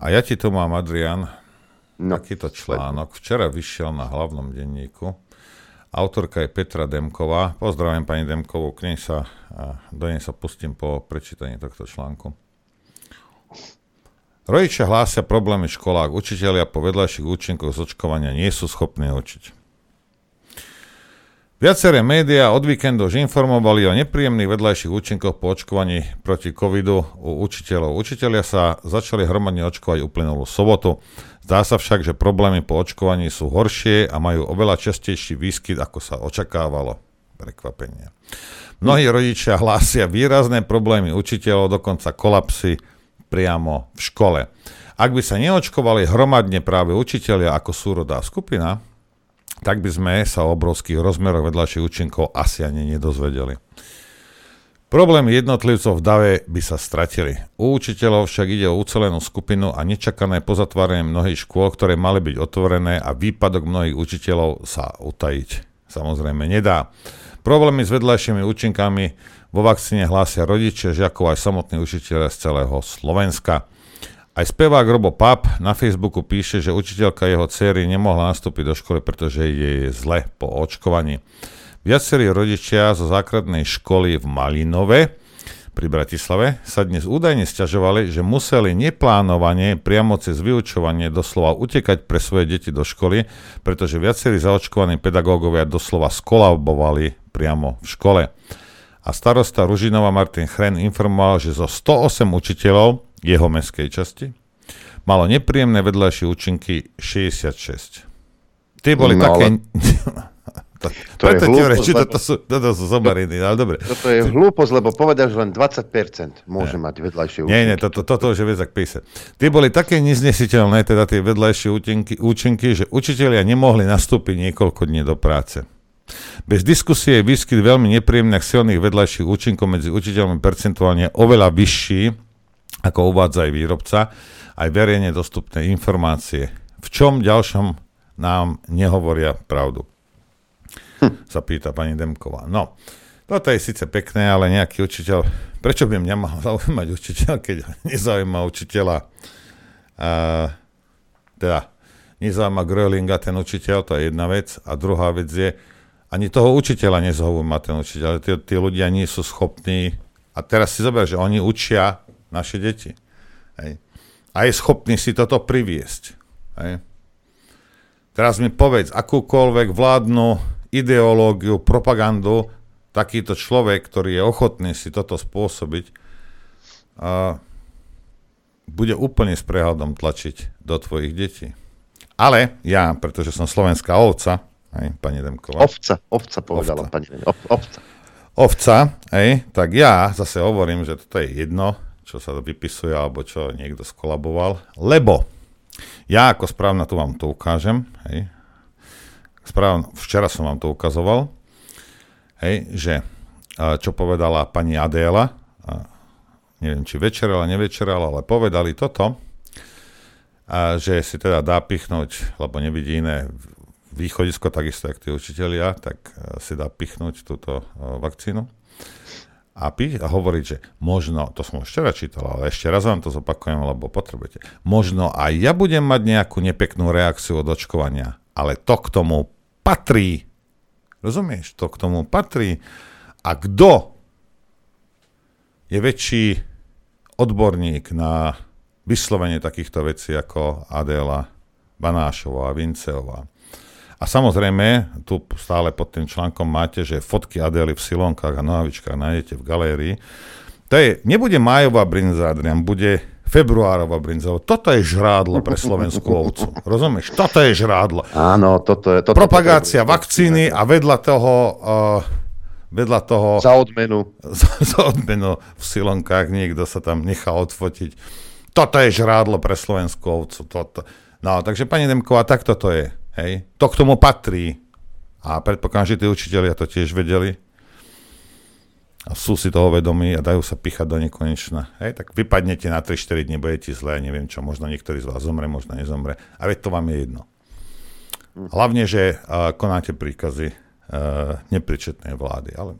A ja ti tu mám, Adrian, no, takýto článok. Včera vyšiel na hlavnom denníku. Autorka je Petra Demková. Pozdravím pani Demkovú, k nej sa, do nej sa pustím po prečítaní tohto článku. Rodičia hlásia problémy v školách. Učiteľia po vedľajších účinkoch z očkovania nie sú schopní učiť. Viaceré médiá od víkendu už informovali o nepríjemných vedľajších účinkoch po očkovaní proti covidu u učiteľov. Učiteľia sa začali hromadne očkovať uplynulú sobotu. Zdá sa však, že problémy po očkovaní sú horšie a majú oveľa častejší výskyt, ako sa očakávalo. Prekvapenie. Mnohí rodičia hlásia výrazné problémy učiteľov, dokonca kolapsy priamo v škole. Ak by sa neočkovali hromadne práve učiteľia ako súrodá skupina, tak by sme sa o obrovských rozmeroch vedľajších účinkov asi ani nedozvedeli. Problém jednotlivcov v dave by sa stratili. U učiteľov však ide o ucelenú skupinu a nečakané pozatvárenie mnohých škôl, ktoré mali byť otvorené a výpadok mnohých učiteľov sa utajiť. Samozrejme nedá. Problémy s vedľajšími účinkami vo vakcíne hlásia rodičia, žiakov aj samotní učiteľe z celého Slovenska. Aj spevák Robo Pap na Facebooku píše, že učiteľka jeho céry nemohla nastúpiť do školy, pretože je zle po očkovaní. Viacerí rodičia zo základnej školy v Malinove pri Bratislave sa dnes údajne stiažovali, že museli neplánovane priamo cez vyučovanie doslova utekať pre svoje deti do školy, pretože viacerí zaočkovaní pedagógovia doslova skolabovali priamo v škole. A starosta Ružinova Martin Chren informoval, že zo 108 učiteľov jeho meskej časti, malo nepríjemné vedľajšie účinky 66. Tie boli no, také... to, to je hlúposť, či toto sú, toto sú zomariny, ale dobre. Toto je hlúposť, lebo povedal, že len 20% môže ne. mať vedľajšie účinky. Nie, nie, toto, toto už je ak písať. Tie boli také neznesiteľné, teda tie vedľajšie účinky, účinky, že učitelia nemohli nastúpiť niekoľko dní do práce. Bez diskusie je výskyt veľmi nepríjemných silných vedľajších účinkov medzi učiteľmi percentuálne oveľa vyšší ako uvádza aj výrobca, aj verejne dostupné informácie. V čom ďalšom nám nehovoria pravdu? Hm. Sa pýta pani Demková. No, toto je síce pekné, ale nejaký učiteľ, prečo by mňa mal zaujímať učiteľ, keď nezaujíma učiteľa, uh, teda nezaujíma Grölinga ten učiteľ, to je jedna vec. A druhá vec je, ani toho učiteľa nezaujíma ten učiteľ, tí, tí ľudia nie sú schopní, a teraz si zober, že oni učia naše deti. Hej. A je schopný si toto priviesť. Hej. Teraz mi povedz, akúkoľvek vládnu ideológiu, propagandu takýto človek, ktorý je ochotný si toto spôsobiť, a bude úplne s prehľadom tlačiť do tvojich detí. Ale ja, pretože som slovenská ovca, hej, pani Demková. Ovca, ovca povedala ovca. pani ovca. Ovca, hej, tak ja zase hovorím, že toto je jedno, čo sa vypisuje alebo čo niekto skolaboval, lebo ja ako správna tu vám to ukážem, hej, správna, včera som vám to ukazoval, hej, že čo povedala pani Adéla, neviem, či večerala, nevečerala, ale povedali toto, že si teda dá pichnúť, lebo nevidí iné východisko, takisto ako tí učiteľia, tak si dá pichnúť túto vakcínu a, pí- a hovoriť, že možno, to som už včera čítal, ale ešte raz vám to zopakujem, lebo potrebujete, možno aj ja budem mať nejakú nepeknú reakciu od očkovania, ale to k tomu patrí. Rozumieš? To k tomu patrí. A kto je väčší odborník na vyslovenie takýchto vecí ako Adela Banášová, Vinceová, a samozrejme, tu stále pod tým článkom máte, že fotky Adely v silonkách a nohavičkách nájdete v galérii. To je, nebude májová brinza, Adrian, bude februárová brinza. Toto je žrádlo pre slovenskú ovcu. Rozumieš? Toto je žrádlo. Áno, toto je... Toto, Propagácia toto je, vakcíny a vedľa toho... Uh, vedľa toho... Za odmenu. Za, za odmenu v silonkách niekto sa tam nechá odfotiť. Toto je žrádlo pre slovenskú ovcu. Toto. No, takže pani Demková, takto to je. Hej. To k tomu patrí. A predpokladám, že tí učiteľia to tiež vedeli. A sú si toho vedomí a dajú sa pichať do nekonečna. Hej, tak vypadnete na 3-4 dní, budete zle, neviem čo, možno niektorý z vás zomre, možno nezomre. A veď to vám je jedno. Hlavne, že uh, konáte príkazy uh, nepričetnej vlády. Ale